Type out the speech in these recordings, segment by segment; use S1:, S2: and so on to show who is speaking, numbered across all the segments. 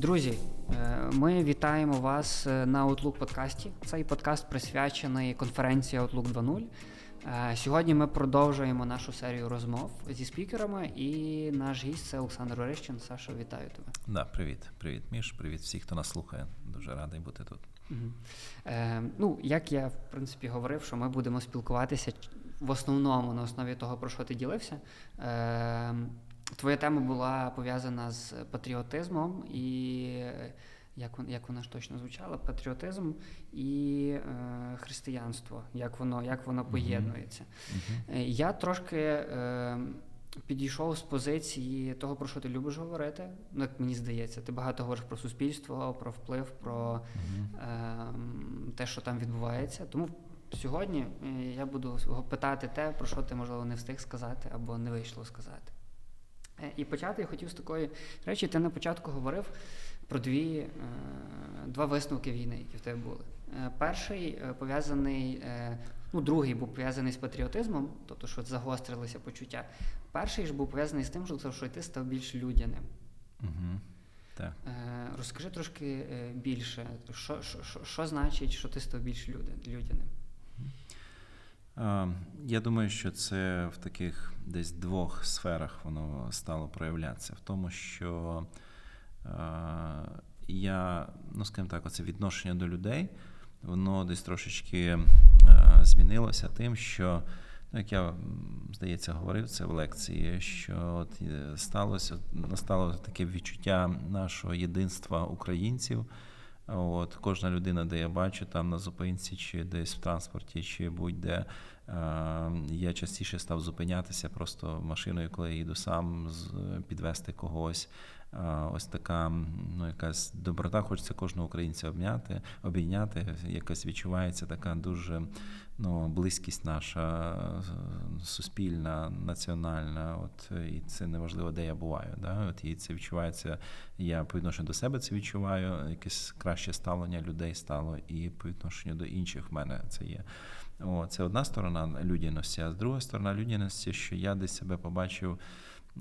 S1: Друзі, е, ми вітаємо вас е, на Outlook подкасті. Цей подкаст присвячений конференції Outlook 2.0. Е, сьогодні ми продовжуємо нашу серію розмов зі спікерами, і наш гість це Олександр Орищин. Саша, вітаю тебе.
S2: Да, привіт, привіт, Міш. Привіт всіх, хто нас слухає. Дуже радий бути тут.
S1: Угу. Е, Ну, як я в принципі говорив, що ми будемо спілкуватися в основному на основі того, про що ти ділився. Е, Твоя тема була пов'язана з патріотизмом і як як вона ж точно звучала, патріотизм і е, християнство, як воно як воно поєднується. Uh-huh. Uh-huh. Я трошки е, підійшов з позиції того, про що ти любиш говорити. Ну, як мені здається, ти багато говориш про суспільство, про вплив, про uh-huh. е, те, що там відбувається. Тому сьогодні е, я буду питати те, про що ти, можливо, не встиг сказати або не вийшло сказати. Е, і почати я хотів з такої речі, ти на початку говорив про дві, е, два висновки війни, які в тебе були. Е, перший пов'язаний, ну, другий був пов'язаний з патріотизмом, тобто, що загострилися почуття. Перший ж був пов'язаний з тим, що ти став більш людяним.
S2: Угу. Так.
S1: Розкажи трошки більше, що що, що, що значить, що ти став більш людяним?
S2: Я думаю, що це в таких десь двох сферах воно стало проявлятися. В тому, що я, ну скажімо так, оце відношення до людей, воно десь трошечки змінилося тим, що, ну, як я здається, говорив це в лекції, що от е, сталося настало таке відчуття нашого єдинства українців. От Кожна людина, де я бачу, там на зупинці, чи десь в транспорті, чи будь-де. Я частіше став зупинятися просто машиною, коли я їду сам, підвести когось. Ось така ну, якась доброта, хочеться кожного українця обняти, обійняти. Якось відчувається така дуже ну, близькість наша суспільна, національна. От І це неважливо, де я буваю. Да? От І це відчувається. Я по відношенню до себе це відчуваю, якесь краще ставлення людей стало, і по відношенню до інших в мене це є. О, Це одна сторона людяності, а з другої сторони людяності, що я десь себе побачив.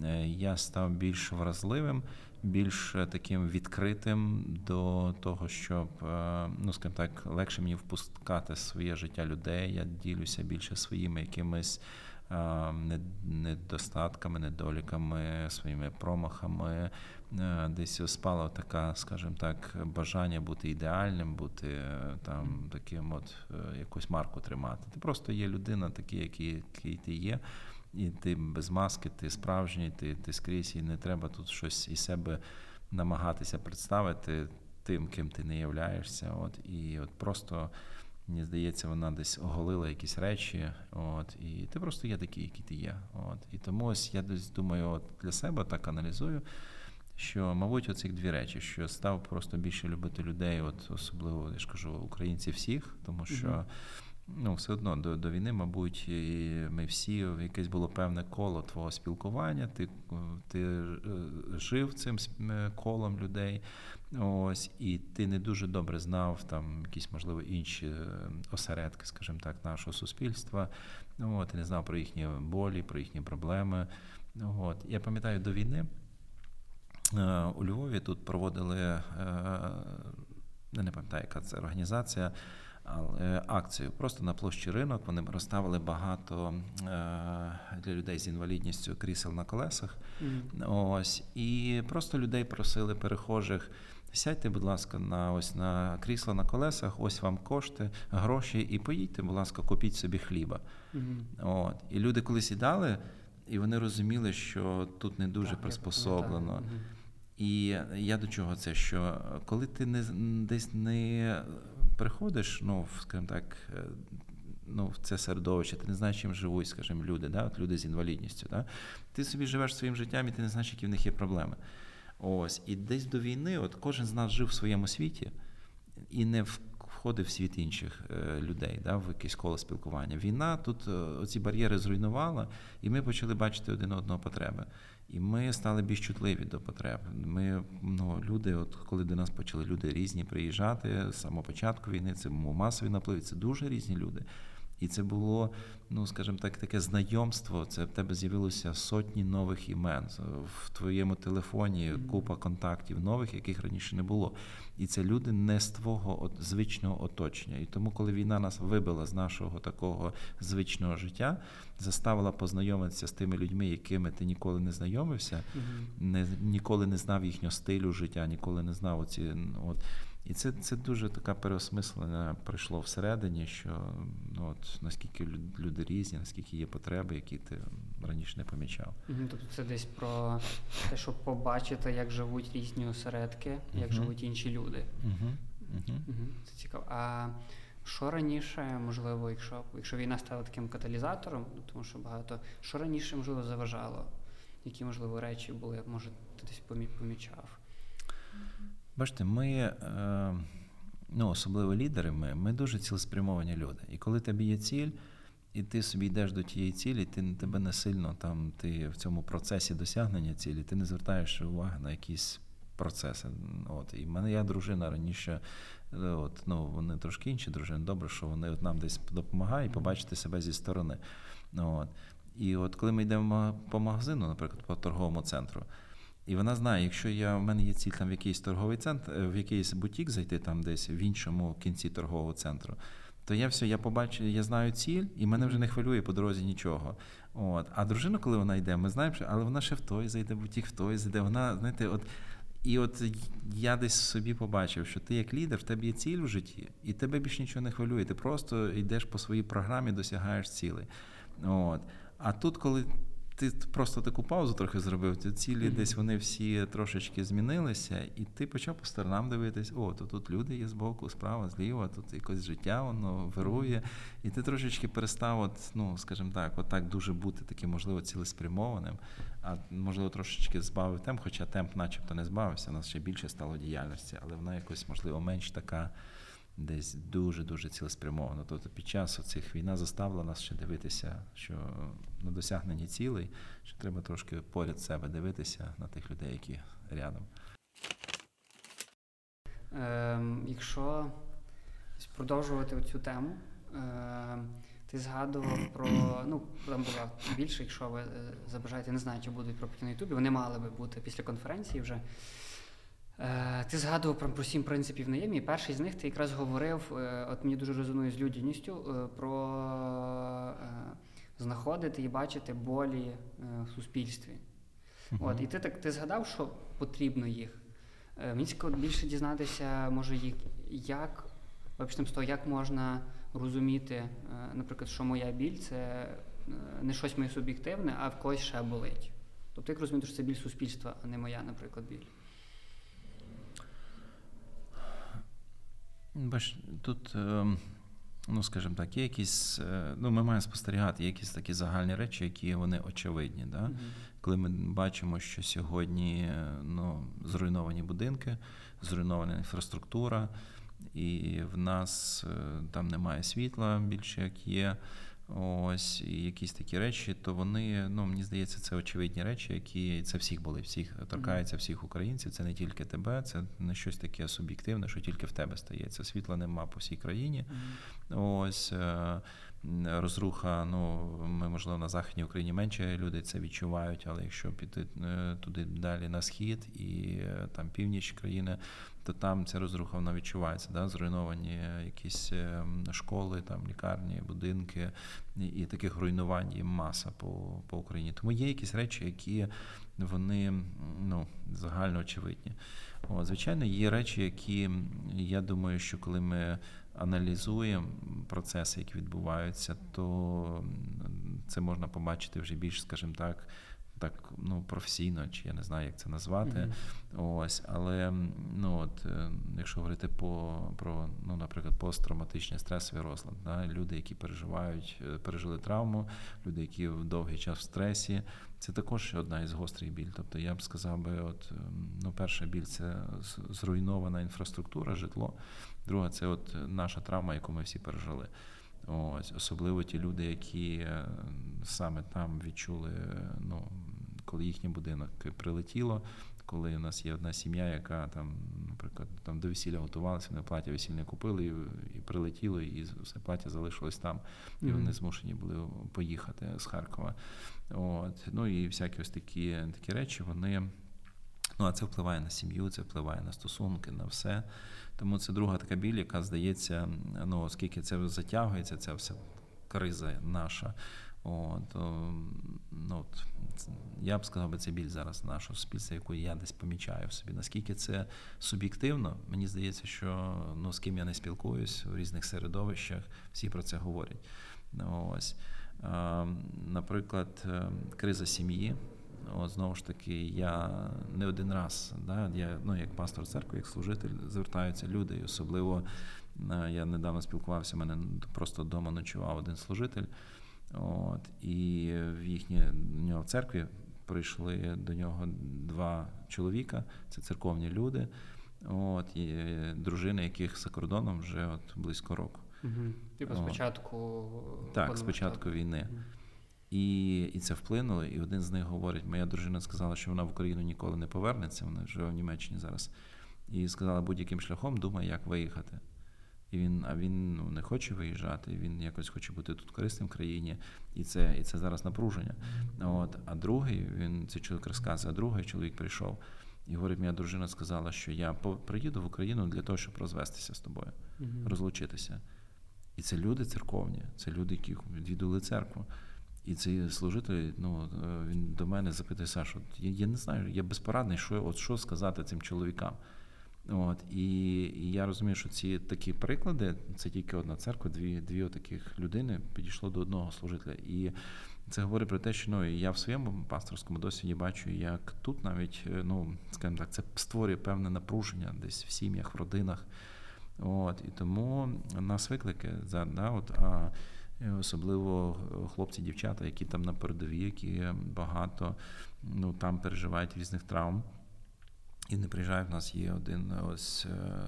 S2: Е, я став більш вразливим, більш таким відкритим до того, щоб е, ну скажімо так, легше мені впускати своє життя людей. Я ділюся більше своїми якимись е, недостатками, недоліками, своїми промахами. Десь спало така, скажімо так, бажання бути ідеальним, бути там таким, от якусь марку тримати. Ти просто є людина, такий, який ти є. І ти без маски, ти справжній, ти ти скрізь, і не треба тут щось із себе намагатися представити тим, ким ти не являєшся. От І от просто, мені здається, вона десь оголила якісь речі. От І ти просто є такий, який ти є. От І тому ось я десь думаю, от для себе так аналізую. Що, мабуть, оцих дві речі, що став просто більше любити людей, от особливо я ж кажу, українців всіх, тому що. Mm-hmm ну, все одно до до війни, мабуть, і ми всі якесь було певне коло твого спілкування. Ти ти е, жив цим е, колом людей. Ось, і ти не дуже добре знав там якісь, можливо, інші е, осередки, скажімо так, нашого суспільства. От, Ти не знав про їхні болі, про їхні проблеми. От. Я пам'ятаю до війни у Львові тут проводили, не пам'ятаю, яка це організація. Акцію. Просто на площі ринок вони розставили багато е, для людей з інвалідністю крісел на колесах. Mm. Ось і просто людей просили перехожих. Сядьте, будь ласка, на ось на крісло на колесах, ось вам кошти, гроші, і поїдьте, будь ласка, купіть собі хліба. Mm-hmm. От. І люди коли сідали, і вони розуміли, що тут не дуже так, приспособлено. Mm-hmm. І я до чого це? Що коли ти не десь не приходиш, ну, скажімо так, е, ну, в це середовище, ти не знаєш, чим живуть, скажімо, люди, да? От люди з інвалідністю. Да? Ти собі живеш своїм життям і ти не знаєш, які в них є проблеми. Ось. І десь до війни от кожен з нас жив в своєму світі і не входив в світ інших е, людей, да, в якесь коло спілкування. Війна тут е, оці бар'єри зруйнувала, і ми почали бачити один одного потреби. І ми стали більш чутливі до потреб. Ми ну, люди, от коли до нас почали люди різні приїжджати з самого початку війни, це масові напливи, це дуже різні люди. І це було, ну скажімо так, таке знайомство. Це в тебе з'явилося сотні нових імен в твоєму телефоні, купа контактів нових, яких раніше не було. І це люди не з твого звичного оточення. І тому, коли війна нас вибила з нашого такого звичного життя, заставила познайомитися з тими людьми, якими ти ніколи не знайомився, не ніколи не знав їхнього стилю життя, ніколи не знав оці. От і це це дуже така переосмислення прийшло всередині, що ну от наскільки люди різні, наскільки є потреби, які ти раніше не помічав.
S1: Тобто це десь про те, щоб побачити, як живуть різні осередки, як uh-huh. живуть інші люди.
S2: Uh-huh. Uh-huh.
S1: Це цікаво. А що раніше, можливо, якщо якщо війна стала таким каталізатором, ну, тому що багато що раніше можливо заважало, які можливо речі були, може ти десь помічав.
S2: Бачите, ми, е, ну, особливо лідери, ми ми дуже цілеспрямовані люди. І коли тобі є ціль, і ти собі йдеш до тієї цілі, ти тебе не сильно там, ти в цьому процесі досягнення цілі, ти не звертаєш уваги на якісь процеси. От. І в мене я дружина раніше, е, от, ну, вони трошки інші дружини, добре, що вони от нам десь допомагають побачити себе зі сторони. От. І от коли ми йдемо по магазину, наприклад, по торговому центру. І вона знає, якщо я в мене є ціль там в якийсь торговий центр, е, в якийсь бутік зайти там десь в іншому кінці торгового центру, то я все, я побачу, я знаю ціль, і мене вже не хвилює по дорозі нічого. От. А дружина, коли вона йде, ми знаємо, що але вона ще в той зайде, бутік в той зайде. Вона, знаєте, от. І от я десь собі побачив, що ти як лідер, в тебе є ціль в житті, і тебе більше нічого не хвилює. Ти просто йдеш по своїй програмі, досягаєш цілей. От. А тут, коли ти просто таку паузу трохи зробив. Ті цілі mm-hmm. десь вони всі трошечки змінилися, і ти почав по сторонам дивитись, о, то тут люди є збоку, справа, зліва, тут якось життя воно вирує. І ти трошечки перестав, от, ну, скажімо так, от так дуже бути таким, можливо, цілеспрямованим, а можливо, трошечки збавив темп, хоча темп начебто не збавився, у нас ще більше стало діяльності, але вона якось, можливо, менш така десь дуже-дуже цілеспрямовано. Тобто під час цих війна заставила нас ще дивитися, що на досягненні цілей, що треба трошки поряд себе дивитися на тих людей, які рядом.
S1: Е, Якщо продовжувати цю тему, е, ти згадував про ну там була більше, якщо ви е, забажаєте, не знаю, чи будуть про на Ютубі. Вони мали би бути після конференції вже. Е, ти згадував про, про сім принципів найємі, і перший з них ти якраз говорив, е, от мені дуже резонує з людяністю, е, про знаходити і бачити болі в суспільстві. Uh-huh. От, І ти так ти згадав, що потрібно їх. Мені цікаво більше дізнатися, може, їх, як почнемо з того, як можна розуміти, наприклад, що моя біль це не щось моє суб'єктивне, а в когось ще болить. Тобто, як розуміти, що це біль суспільства, а не моя, наприклад, біль.
S2: Бач, тут, ем, ну скажімо так, є якісь. Е, ну, ми маємо спостерігати якісь такі загальні речі, які вони очевидні. Да? Mm-hmm. Коли ми бачимо, що сьогодні е, ну, зруйновані будинки, зруйнована інфраструктура, і в нас е, там немає світла більше як є. Ось і якісь такі речі, то вони, ну мені здається, це очевидні речі, які це всіх були, всіх торкається всіх українців. Це не тільки тебе, це не щось таке суб'єктивне, що тільки в тебе стається. Світла нема по всій країні. Ось е, розруха. Ну ми можливо на західній Україні менше люди це відчувають, але якщо піти е, туди далі на схід і е, там північ країни, то там ця розруха вона відчувається. Да? Зруйновані якісь школи, там лікарні, будинки і таких руйнувань є маса по по Україні. Тому є якісь речі, які вони ну, загально очевидні. О, звичайно, є речі, які я думаю, що коли ми аналізуємо процеси, які відбуваються, то це можна побачити вже більш, скажімо так, так ну, професійно, чи я не знаю, як це назвати. Mm-hmm. Ось, Але ну, от, е, якщо говорити по, про, ну, наприклад, посттравматичний стресовий розлад, да, люди, які переживають, е, пережили травму, люди, які в довгий час в стресі, це також одна із гострих біль. Тобто я б сказав би, от, ну, перша біль це зруйнована інфраструктура, житло. Друга це от наша травма, яку ми всі пережили. Ось, Особливо ті люди, які е, саме там відчули, ну, коли їхній будинок прилетіло, коли у нас є одна сім'я, яка там, наприклад, там до весілля готувалася, вони плаття весільне купили і, і прилетіло, і все плаття залишилось там, і mm-hmm. вони змушені були поїхати з Харкова. От. Ну і всякі ось такі, такі речі, вони. Ну, а це впливає на сім'ю, це впливає на стосунки, на все. Тому це друга така біль, яка здається, ну оскільки це затягується, ця вся криза наша. От, ну, от, Я б сказав, це біль зараз нашого суспільства, яку я десь помічаю в собі. Наскільки це суб'єктивно, мені здається, що ну, з ким я не спілкуюсь в різних середовищах, всі про це говорять. Ось. Наприклад, е, криза сім'ї. От, Знову ж таки, я не один раз, да, я ну, як пастор церкви, як служитель, звертаються люди. І особливо е, я недавно спілкувався, мене просто вдома ночував один служитель. От, І в їхній в нього в церкві прийшли до нього два чоловіка, це церковні люди, от, і дружини, яких за кордоном вже от близько року.
S1: Угу. Типу спочатку
S2: Так, спочатку війни. І і це вплинуло. І один з них говорить: моя дружина сказала, що вона в Україну ніколи не повернеться, вона живе в Німеччині зараз. І сказала, будь-яким шляхом думає, як виїхати. І він, А він ну, не хоче виїжджати, він якось хоче бути тут корисним в країні, і це і це зараз напруження. От, А другий, він цей чоловік розказує, а другий чоловік прийшов і говорить: моя дружина сказала, що я приїду в Україну для того, щоб розвестися з тобою, розлучитися. І це люди церковні, це люди, які відвідували церкву. І цей служитель, ну він до мене запитує, Сашу, я, я не знаю, я безпорадний, що от що сказати цим чоловікам. От і, і я розумію, що ці такі приклади це тільки одна церква, дві дві таких людини підійшло до одного служителя. І це говорить про те, що ну я в своєму пасторському досвіді бачу, як тут навіть ну скажімо так, це створює певне напруження десь в сім'ях, в родинах. От і тому нас виклики за да, от а. Особливо хлопці, дівчата, які там на передовій, які багато ну там переживають різних травм. І не приїжджає. В нас є один ось е,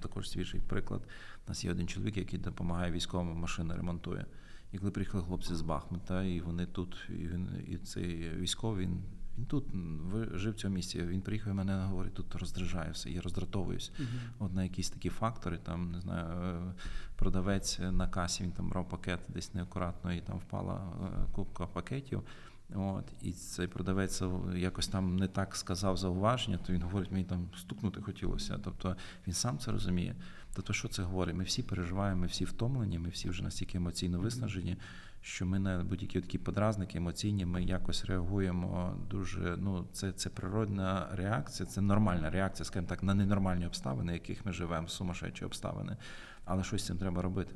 S2: також свіжий приклад. У нас є один чоловік, який допомагає військовим машини ремонтує. І коли приїхали хлопці з Бахмута, і вони тут, і і цей військовий, він тут жив в цьому місці. Він приїхав і мене говорить, тут роздражає все, я роздратовуюсь. Uh-huh. От на якісь такі фактори, там не знаю, е, продавець на касі він там брав пакет десь неакуратно, і там впала е, кубка пакетів. От, І цей продавець якось там не так сказав зауваження, то він говорить, мені там стукнути хотілося. Тобто він сам це розуміє. Тобто, що це говорить? Ми всі переживаємо, ми всі втомлені, ми всі вже настільки емоційно виснажені, що ми на будь-які такі подразники емоційні, ми якось реагуємо дуже. Ну, це це природна реакція, це нормальна реакція, скажімо так, на ненормальні обставини, в яких ми живемо, сумасшедші обставини. Але щось з цим треба робити.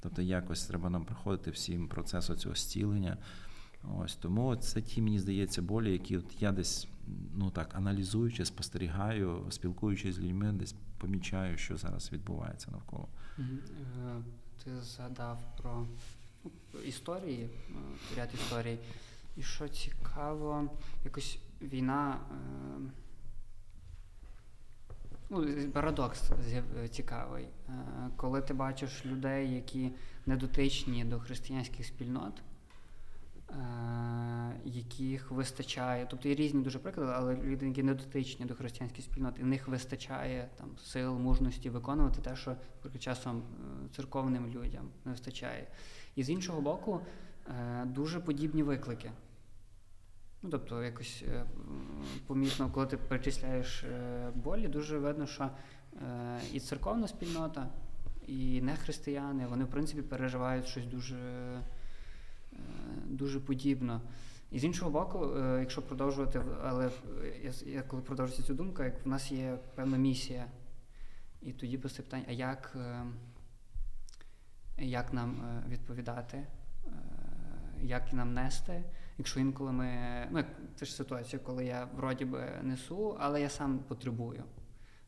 S2: Тобто, якось треба нам проходити всім процесу цього зцілення. Ось тому це ті, мені здається, болі, які от я десь ну так аналізуючи, спостерігаю, спілкуючись з людьми, десь помічаю, що зараз відбувається навколо.
S1: Е, ти згадав про історії, е, ряд історій. І що цікаво, якось війна. Е, ну, Парадокс цікавий. Коли ти бачиш людей, які недотичні до християнських спільнот, Е, яких вистачає, тобто є різні дуже приклади, але люди, які не дотичні до християнської спільноти, в них вистачає там сил, мужності виконувати те, що часом е, церковним людям не вистачає. І з іншого боку, е, дуже подібні виклики. Ну, Тобто, якось помітно, коли ти перечисляєш болі, дуже видно, що і церковна спільнота, і нехристияни, вони, в принципі, переживають щось дуже. Е, дуже подібно. І з іншого боку, е, якщо продовжувати, але я, коли продовжується цю думку, як в нас є певна місія, і тоді постає питання, а як е, як нам відповідати, як нам нести, якщо інколи ми. Ну, це ж ситуація, коли я вроді би несу, але я сам потребую.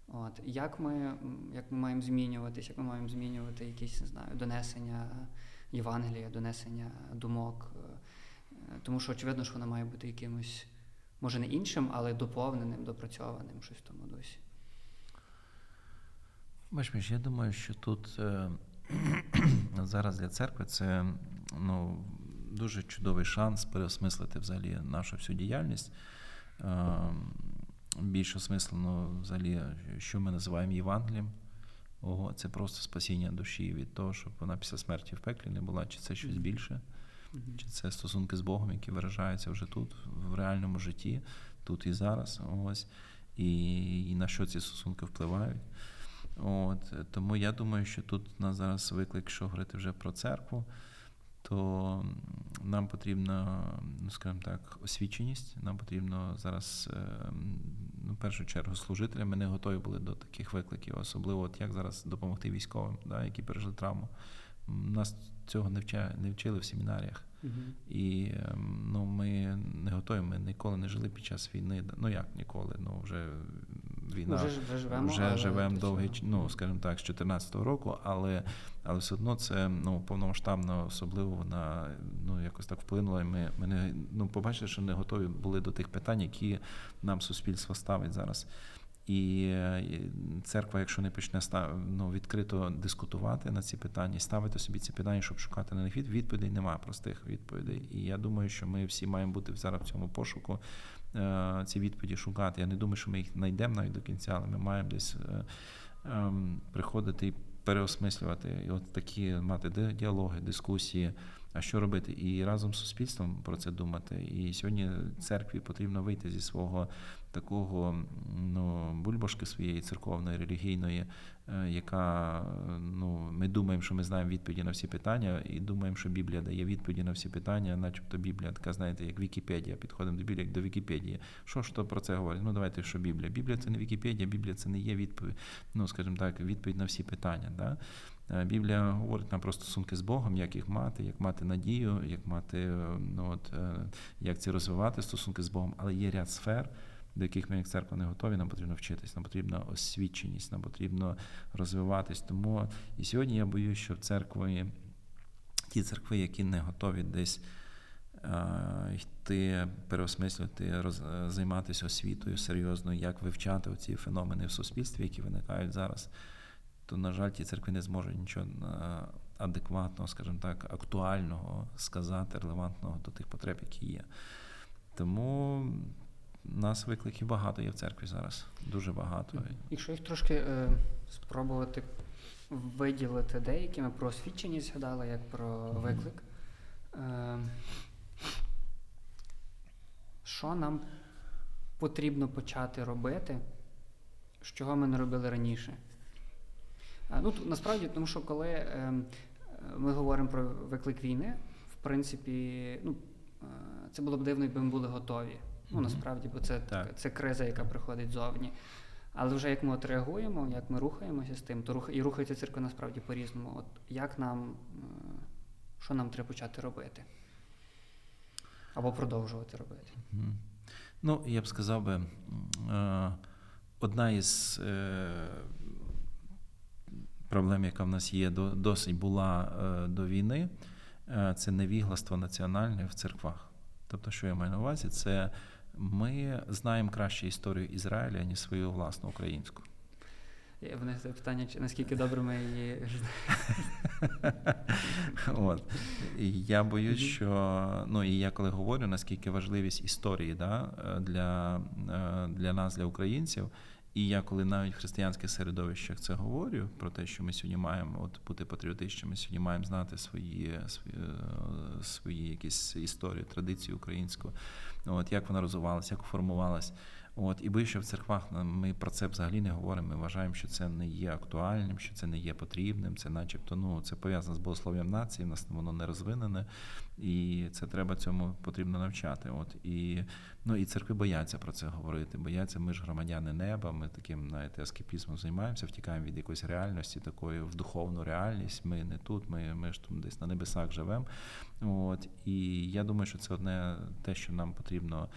S1: От, Як ми як ми маємо змінюватися, як ми маємо змінювати якісь не знаю, донесення Євангелія, донесення думок. Е, тому що очевидно, що вона має бути якимось, може не іншим, але доповненим, допрацьованим, щось в тому досі.
S2: Бачиш, я думаю, що тут е, зараз для церкви це ну, дуже чудовий шанс переосмислити взагалі нашу всю діяльність. Е, більш осмислено, взагалі, що ми називаємо Євангелієм. Ого, це просто спасіння душі від того, щоб вона після смерті в пеклі не була, чи це щось більше, чи це стосунки з Богом, які виражаються вже тут, в реальному житті, тут і зараз. Ось. І, і на що ці стосунки впливають. От, Тому я думаю, що тут у нас зараз виклик, що говорити вже про церкву, то нам потрібна, ну скажімо так, освіченість. Нам потрібно зараз, ем, ну, в першу чергу, служителям. Ми не готові були до таких викликів, особливо от як зараз допомогти військовим, да, які пережили травму. Нас цього не вча, не вчили в семінаріях. Uh-huh. І ем, ну, ми не готові, ми ніколи не жили під час війни. Ну як ніколи? Ну вже війна
S1: вже, вже живемо
S2: вже живемо довгий, ну скажімо так, з 2014 року, але але все одно це ну повномасштабно, особливо вона ну якось так вплинула. І ми, ми не ну побачили, що не готові були до тих питань, які нам суспільство ставить зараз. І церква, якщо не почне ну, відкрито дискутувати на ці питання, ставити собі ці питання, щоб шукати на них відповідей, немає простих відповідей. І я думаю, що ми всі маємо бути зараз в цьому пошуку Е, ці відповіді шукати. Я не думаю, що ми їх знайдемо навіть до кінця, але ми маємо десь е, ем, приходити і переосмислювати, і от такі мати діалоги, дискусії. А що робити? І разом з суспільством про це думати. І сьогодні церкві потрібно вийти зі свого такого ну, бульбашки своєї церковної, релігійної, е, яка ну, ми думаємо, що ми знаємо відповіді на всі питання, і думаємо, що Біблія дає відповіді на всі питання, начебто Біблія така, знаєте, як Вікіпедія. Підходимо до Біблії як до Вікіпедії. Що ж то про це говорить? Ну давайте, що Біблія? Біблія це не Вікіпедія, Біблія це не є відповідь, ну скажімо так, відповідь на всі питання. Да? Е, Біблія говорить нам про стосунки з Богом, як їх мати, як мати надію, як мати, е, ну от як це розвивати стосунки з Богом, але є ряд сфер до яких ми як церква не готові, нам потрібно вчитись, нам потрібна освіченість, нам потрібно розвиватись. Тому і сьогодні я боюсь, що в церкві ті церкви, які не готові десь йти, переосмислювати, роз, займатися освітою серйозно, як вивчати оці феномени в суспільстві, які виникають зараз, то, на жаль, ті церкви не зможуть нічого адекватного, скажімо так, актуального сказати, релевантного до тих потреб, які є. Тому нас викликів багато є в церкві зараз. Дуже багато.
S1: Якщо їх трошки е, спробувати виділити деякі, ми про освіченість згадали, як про виклик. Е, Що нам потрібно почати робити, з чого ми не робили раніше? Е, ну, Насправді, тому що коли е, ми говоримо про виклик війни, в принципі, ну, е, це було б дивно, якби ми були готові. Ну насправді, бо це так. це криза, яка приходить зовні. Але вже як ми от реагуємо, як ми рухаємося з тим, то рух і рухається церква насправді по-різному. От як нам, е, що нам треба почати робити? Або продовжувати робити?
S2: Ну, я б сказав би, е, одна із е, проблем, яка в нас є, досить була до війни, це невігластво національне в церквах. Тобто, що я маю на увазі, це ми знаємо краще історію Ізраїля, ніж свою власну українську.
S1: В запитання, наскільки добре ми її
S2: От. І Я боюсь, що ну і я коли говорю, наскільки важливість історії да, для, для нас, для українців. І я коли навіть в християнських середовищах це говорю про те, що ми сьогодні маємо от бути патріотичними, ми сьогодні маємо знати свої свої, свої якісь історії, традиції українську, от як вона розвивалася, як формувалась. От і більше в церквах ми про це взагалі не говоримо. Ми вважаємо, що це не є актуальним, що це не є потрібним. Це, начебто, ну це пов'язано з богослов'ям нації. в нас воно не розвинене, і це треба цьому потрібно навчати. От і ну і церкви бояться про це говорити. Бояться, ми ж громадяни неба. Ми таким знаєте, аскепізмом займаємося, втікаємо від якоїсь реальності, такої в духовну реальність. Ми не тут, ми ми ж тут десь на небесах живемо. От і я думаю, що це одне те, що нам потрібно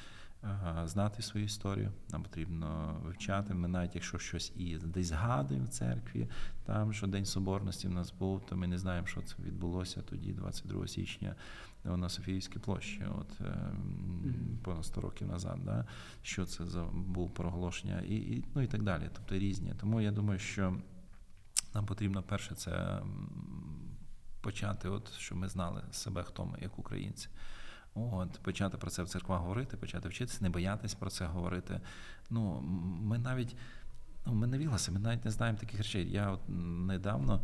S2: знати свою історію, нам потрібно вивчати. Ми навіть якщо щось і десь згадуємо в церкві, там що День Соборності в нас був, то ми не знаємо, що це відбулося тоді, 22 січня на Софіївській площі, от mm-hmm. понад 100 років назад. Да? Що це за був проголошення, і, і ну і так далі. Тобто різні. Тому я думаю, що нам потрібно перше це почати, от щоб ми знали себе, хто ми як українці. От, почати про це в церквах говорити, почати вчитися, не боятись про це говорити. Ну, Ми навіть ну, ми не вілися, ми навіть не знаємо таких речей. Я от недавно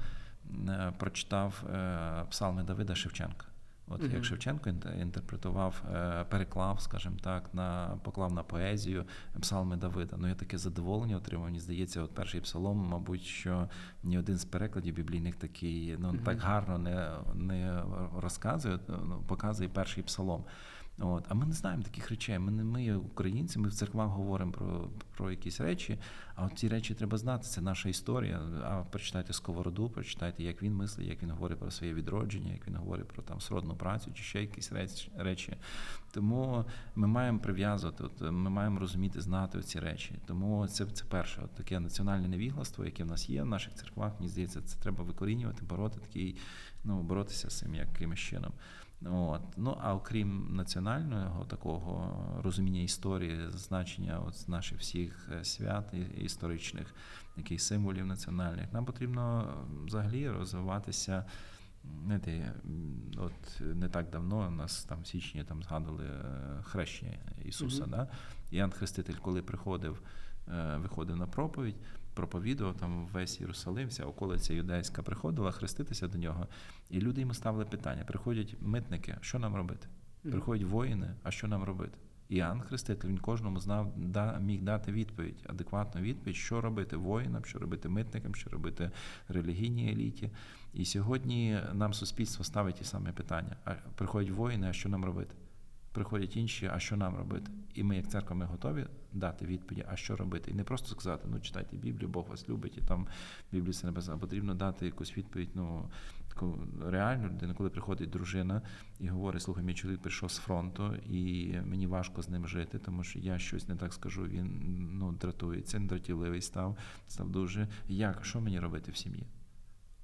S2: е, прочитав е, псалми Давида Шевченка. От mm-hmm. як Шевченко інтерпретував, е, переклав, скажімо так, на поклав на поезію псалми Давида. Ну я таке задоволення отримав. Мені здається, от перший псалом, мабуть, що ні один з перекладів біблійних такий ну mm-hmm. так гарно не не розказує, ну, показує перший псалом. От. А ми не знаємо таких речей. Ми не ми, українці, ми в церквах говоримо про про якісь речі, а от ці речі треба знати. Це наша історія. А прочитайте сковороду, прочитайте, як він мислить, як він говорить про своє відродження, як він говорить про там сродну працю чи ще якісь речі. Тому ми маємо прив'язувати, от, ми маємо розуміти, знати ці речі. Тому це це перше, от таке національне невігластво, яке в нас є в наших церквах. Мені здається, це треба викорінювати, бороти такий, ну боротися з цим якимось чином. От. Ну а окрім національного такого розуміння історії, значення от наших всіх е, свят історичних, яких символів національних, нам потрібно взагалі розвиватися. Знаєте, от не так давно у нас там в січні там згадували е, хрещення Ісуса. Mm-hmm. Да? Іоанн Хреститель, коли приходив, е, виходив на проповідь, проповідував там весь Єрусалим, вся околиця юдейська приходила хреститися до нього, і люди йому ставили питання: приходять митники, що нам робити? Приходять воїни, а що нам робити? Іоанн Хреститель, він кожному знав, да, міг дати відповідь, адекватну відповідь, що робити воїнам, що робити митникам, що робити релігійній еліті. І сьогодні нам суспільство ставить ті самі питання: а приходять воїни, а що нам робити? Приходять інші, а що нам робити? І ми, як церква, ми готові дати відповіді, а що робити. І не просто сказати, ну читайте Біблію, Бог вас любить, і там Біблію це небеса. Потрібно дати якусь відповідь, ну таку реальну людину, коли приходить дружина і говорить, слухай, мій чоловік прийшов з фронту, і мені важко з ним жити, тому що я щось не так скажу. Він ну дратується, дратівливий став, став дуже. Як що мені робити в сім'ї?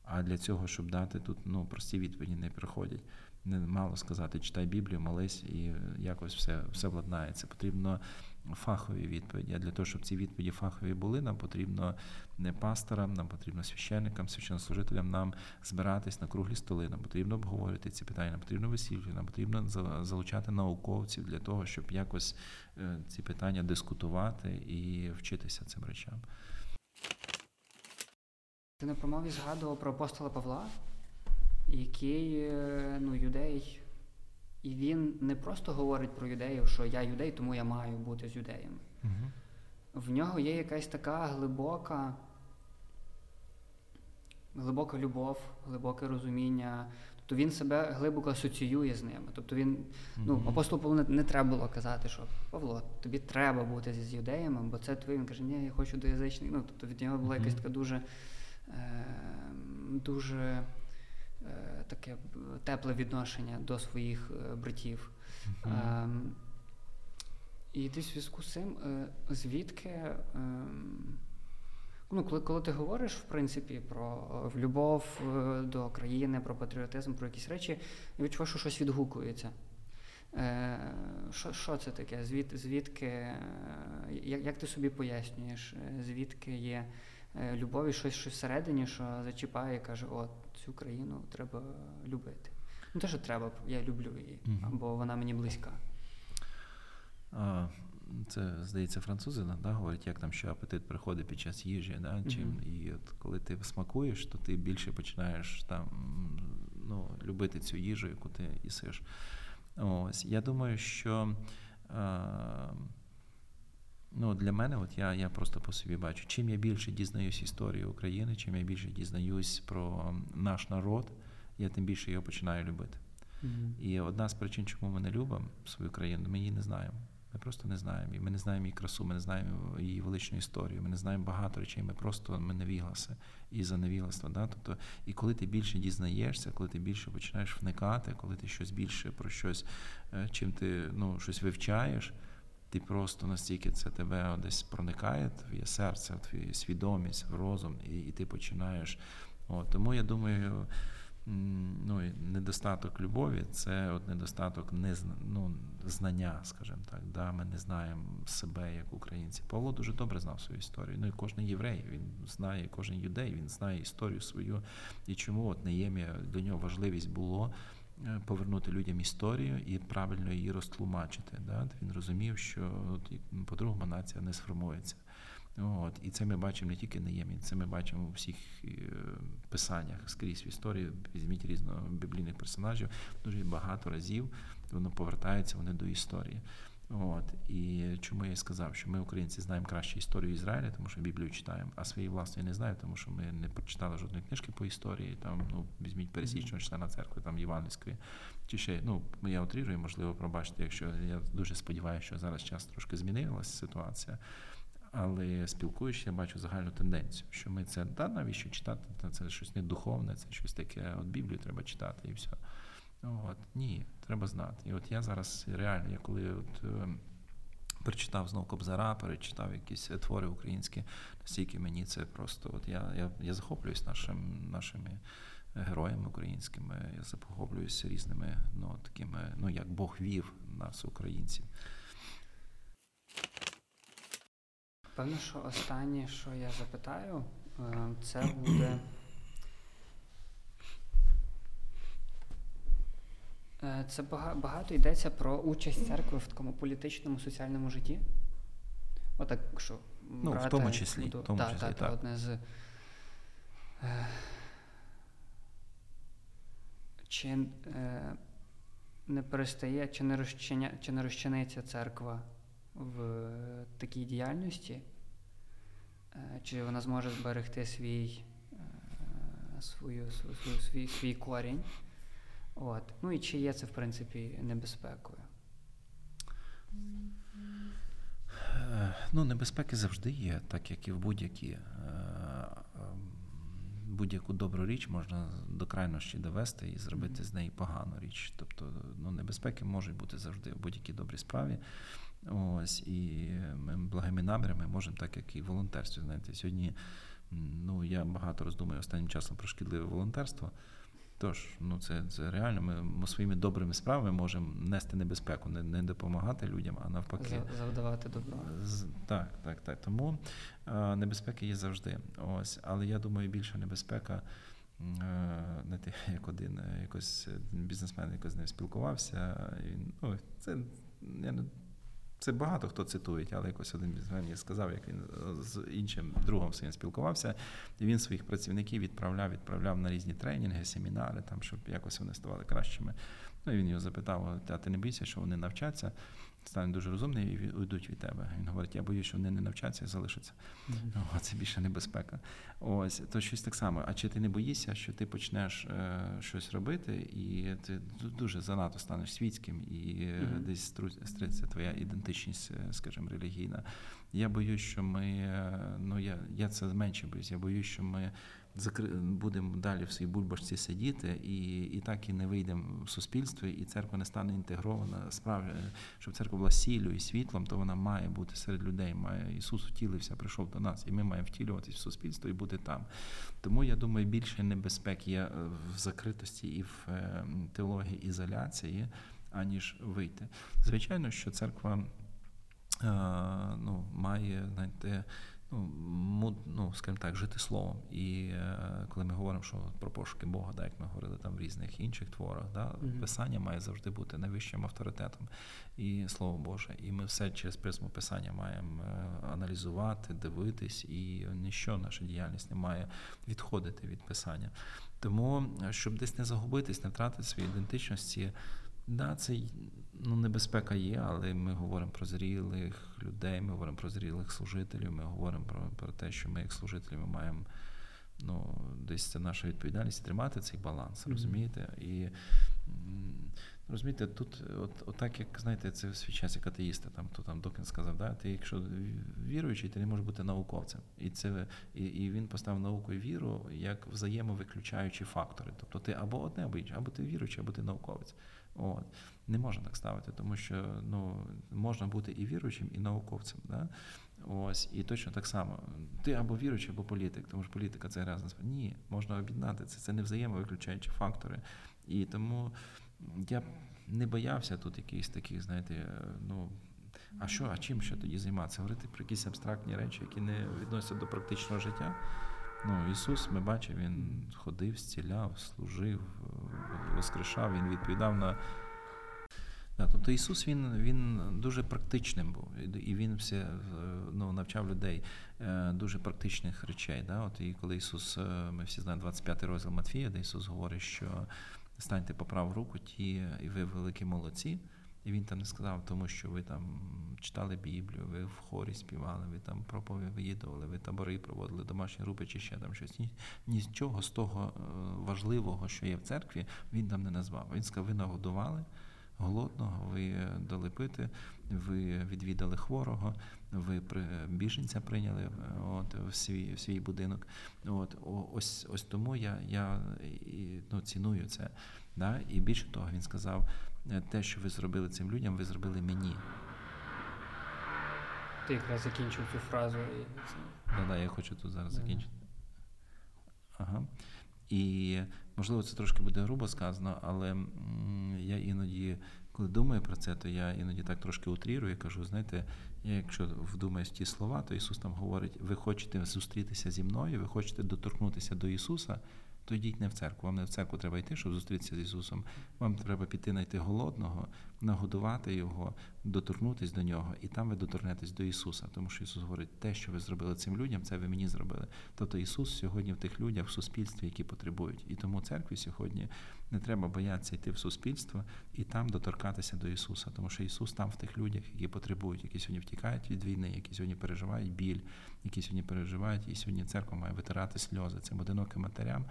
S2: А для цього, щоб дати тут ну прості відповіді не приходять не мало сказати, читай Біблію, молись і якось все все владнається. Потрібно фахові відповіді. А для того, щоб ці відповіді фахові були, нам потрібно не пасторам, нам потрібно священникам, священнослужителям нам збиратись на круглі столи, нам потрібно обговорити ці питання, нам потрібно весілля, нам потрібно залучати науковців для того, щоб якось е, ці питання дискутувати і вчитися цим речам.
S1: Ти на промові згадував про апостола Павла який е, ну, юдей, і він не просто говорить про юдеїв, що я юдей, тому я маю бути з юдеєм. Угу. В нього є якась така глибока, глибока любов, глибоке розуміння. Тобто він себе глибоко асоціює з ними. Тобто він, ну, апостолу Павлу не, не треба було казати, що Павло, тобі треба бути з юдеями, бо це твій. Він каже, ні, я хочу до язичних. Ну, тобто від нього була якась така дуже, е, дуже таке тепле відношення до своїх е, братів. Mm-hmm. І ти в зв'язку з цим, е, звідки, ем, ну, коли коли ти говориш, в принципі, про любов до країни, про патріотизм, про якісь речі, я відчуваю, що щось відгукується. Що що це таке? Звід, Звідки, як, як ти собі пояснюєш, звідки є Е, любові щось щось всередині, що зачіпає і каже, о, цю країну треба любити. Ну, те, що треба, я люблю її, mm бо вона мені близька.
S2: А, Це, здається, французи да, говорять, як там що апетит приходить під час їжі. Да, чим, mm І от коли ти смакуєш, то ти більше починаєш там ну, любити цю їжу, яку ти їсиш. Ось, Я думаю, що. А, Ну, Для мене, от я я просто по собі бачу, чим я більше дізнаюсь історії України, чим я більше дізнаюсь про наш народ, я тим більше його починаю любити. Mm-hmm. І одна з причин, чому ми не любимо свою країну, ми її не знаємо. Ми просто не знаємо. І Ми не знаємо її красу, ми не знаємо її величну історію, ми не знаємо багато речей, ми просто ми невігласи і за невігластво. Да? Тобто, і коли ти більше дізнаєшся, коли ти більше починаєш вникати, коли ти щось більше про щось, е, чим ти ну, щось вивчаєш ти просто настільки це тебе десь проникає, твоє серце, твою свідомість, розум, і і ти починаєш. От, Тому я думаю, ну, недостаток любові це от недостаток незна, ну, знання, скажімо так. Да? Ми не знаємо себе як українці. Павло дуже добре знав свою історію. Ну і кожен єврей, він знає, кожен юдей, він знає історію свою. І чому от Неємія, для нього важливість було повернути людям історію і правильно її розтлумачити. Да? Він розумів, що по-другому нація не сформується. От. І це ми бачимо не тільки на Ємі, це ми бачимо у всіх е, писаннях скрізь в історії. Візьміть різно біблійних персонажів. Дуже багато разів воно повертається вони до історії. От і чому я сказав, що ми, українці, знаємо краще історію Ізраїля, тому що Біблію читаємо, а свої власної не знаю, тому що ми не прочитали жодної книжки по історії. Там ну візьміть пересічного члена церкви, там Євангельської, чи ще ну я отріжую, можливо, пробачте, якщо я дуже сподіваюся, що зараз час трошки змінилася ситуація. Але спілкуючись, я бачу загальну тенденцію, що ми це да, навіщо читати? Це щось не духовне, це щось таке. От Біблію треба читати і все. От, Ні, треба знати. І от я зараз реально, я коли от, е, перечитав знову Кобзара, перечитав якісь твори українські, настільки мені це просто от я я, я захоплююсь нашим, нашими героями українськими, я захоплююся різними ну, такими, ну як Бог вів нас, українців.
S1: Певно, що останнє, що я запитаю, е, це буде. Це багато йдеться про участь церкви в такому політичному соціальному житті. Отак, що
S2: Ну, брати, в тому числі.
S1: Буду,
S2: в тому
S1: та,
S2: числі
S1: та,
S2: так.
S1: одне з. Е, чи е, не перестає, чи не розчиня, чи не розчиниться церква в такій діяльності, е, чи вона зможе зберегти свій, е, свою, свою, свій, свій корінь. От. Ну і чи є це, в принципі, небезпекою?
S2: Е, ну, небезпеки завжди є, так як і в будь-які. Будь-яку добру річ можна до крайності довести і зробити з неї погану річ. Тобто ну, небезпеки можуть бути завжди в будь-якій добрій справі. Ось і ми благими намірами можемо, так як і волонтерство. Знаєте, сьогодні ну я багато роздумую останнім часом про шкідливе волонтерство. Тож, ну це це реально. Ми, ми своїми добрими справами можемо нести небезпеку, не не допомагати людям, а навпаки
S1: завдавати добро.
S2: Так, так, так. Тому а, небезпеки є завжди. Ось, але я думаю, більша небезпека. Знаєте, як один якось бізнесмен якось з ним спілкувався. І, ну, це я не це багато хто цитує, але якось один з мене сказав, як він е, з іншим другом своїм спілкувався, і він своїх працівників відправляв, відправляв на різні тренінги, семінари, там, щоб якось вони ставали кращими. Ну і він його запитав: а ти не бійся, що вони навчаться? Стануть дуже розумні і уйдуть від тебе. Він говорить, я боюсь, що вони не навчаться і залишаться. Mm-hmm. О, це більше небезпека. Ось то щось так само. А чи ти не боїшся, що ти почнеш е, щось робити, і ти дуже занадто станеш світським, і mm-hmm. десь стриться твоя ідентичність, е, скажімо, релігійна. Я боюсь, що ми е, ну я я це менше боюсь. Я боюсь, що ми. Будемо далі в своїй бульбашці сидіти, і і так і не вийдемо в суспільство, і церква не стане інтегрована. Справді, щоб церква була сіллю і світлом, то вона має бути серед людей. Має Ісус втілився, прийшов до нас, і ми маємо втілюватись в суспільство і бути там. Тому я думаю, більше небезпек є в закритості і в е, теології ізоляції, аніж вийти. Звичайно, що церква. Е, ну, має знаєте, ну, ну, скажімо так, жити словом. І е, коли ми говоримо що про пошуки Бога, да, як ми говорили там в різних інших творах, да, mm-hmm. писання має завжди бути найвищим авторитетом і слово Боже. І ми все через призму писання маємо е, аналізувати, дивитись, і ніщо наша діяльність не має відходити від писання. Тому, щоб десь не загубитись, не втратити свої ідентичності. Да, це ну, небезпека є, але ми говоримо про зрілих людей, ми говоримо про зрілих служителів, ми говоримо про про те, що ми, як служителі, ми маємо ну, десь це наша відповідальність тримати цей баланс, розумієте? І розумієте, тут, от, от так як знаєте, це в свій час як атеїста, там то там Докін сказав, да, ти якщо віруючий, ти не можеш бути науковцем. І це і, і він поставив науку і віру як взаємовиключаючі фактори. Тобто ти або одне, або інше, або ти віруючий, або ти науковець. От. Не можна так ставити, тому що ну, можна бути і віруючим, і науковцем. Да? Ось, І точно так само. Ти або віруючий, або політик, тому що політика це разом. Ні, можна об'єднати це. Це не взаємовиключаючі фактори. І тому я не боявся тут якихось таких, знаєте, ну. А що, а чим ще тоді займатися? Говорити про якісь абстрактні речі, які не відносяться до практичного життя. Ну, Ісус, ми бачимо, Він ходив, зціляв, служив, воскрешав, Він відповідав на. Да, тобто Ісус він він дуже практичним був, і він все ну, навчав людей е, дуже практичних речей. Да? От І коли Ісус, е, ми всі знаємо 25 розділ Матфія, де Ісус говорить, що станьте по праву руку, ті, і ви великі молодці. І він там не сказав, тому що ви там читали Біблію, ви в хорі співали, ви там проповідували, ви табори проводили, домашні групи чи ще там щось. Нічого з того е, важливого, що є в церкві, він там не назвав. Він сказав, ви нагодували голодного, ви дали пити, ви відвідали хворого, ви біженця прийняли от, в свій в свій будинок. От, Ось ось тому я я ну, ціную це. Да? І більше того, він сказав, те, що ви зробили цим людям, ви зробили мені.
S1: Ти якраз закінчив цю фразу.
S2: Так, да, я хочу тут зараз закінчити. Ага. І можливо, це трошки буде грубо сказано, але я іноді, коли думаю про це, то я іноді так трошки утрірую і кажу: знаєте, я якщо вдумаюсь ті слова, то Ісус там говорить: ви хочете зустрітися зі мною, ви хочете доторкнутися до Ісуса, то йдіть не в церкву. Вам не в церкву треба йти, щоб зустрітися з Ісусом. Вам треба піти знайти голодного, нагодувати Його, доторкнутися до нього, і там ви доторкнетесь до Ісуса. Тому що Ісус говорить, те, що ви зробили цим людям, це ви мені зробили. Тобто Ісус сьогодні в тих людях в суспільстві, які потребують. І тому церкві сьогодні не треба боятися йти в суспільство і там доторкатися до Ісуса, тому що Ісус там в тих людях, які потребують, які сьогодні втікають від війни, які сьогодні переживають біль, які сьогодні переживають, і сьогодні церква має витирати сльози цим одиноким матерям,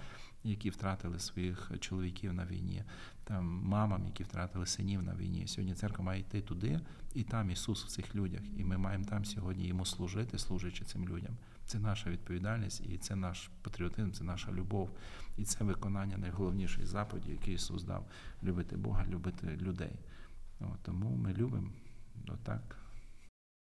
S2: які втратили своїх чоловіків на війні, там мамам, які втратили синів на війні. Сьогодні церква має йти туди, і там Ісус в цих людях. І ми маємо там сьогодні йому служити, служачи цим людям. Це наша відповідальність, і це наш патріотизм, це наша любов, і це виконання найголовнішої заповіді, який Ісус дав любити Бога, любити людей. Тому ми любимо отак.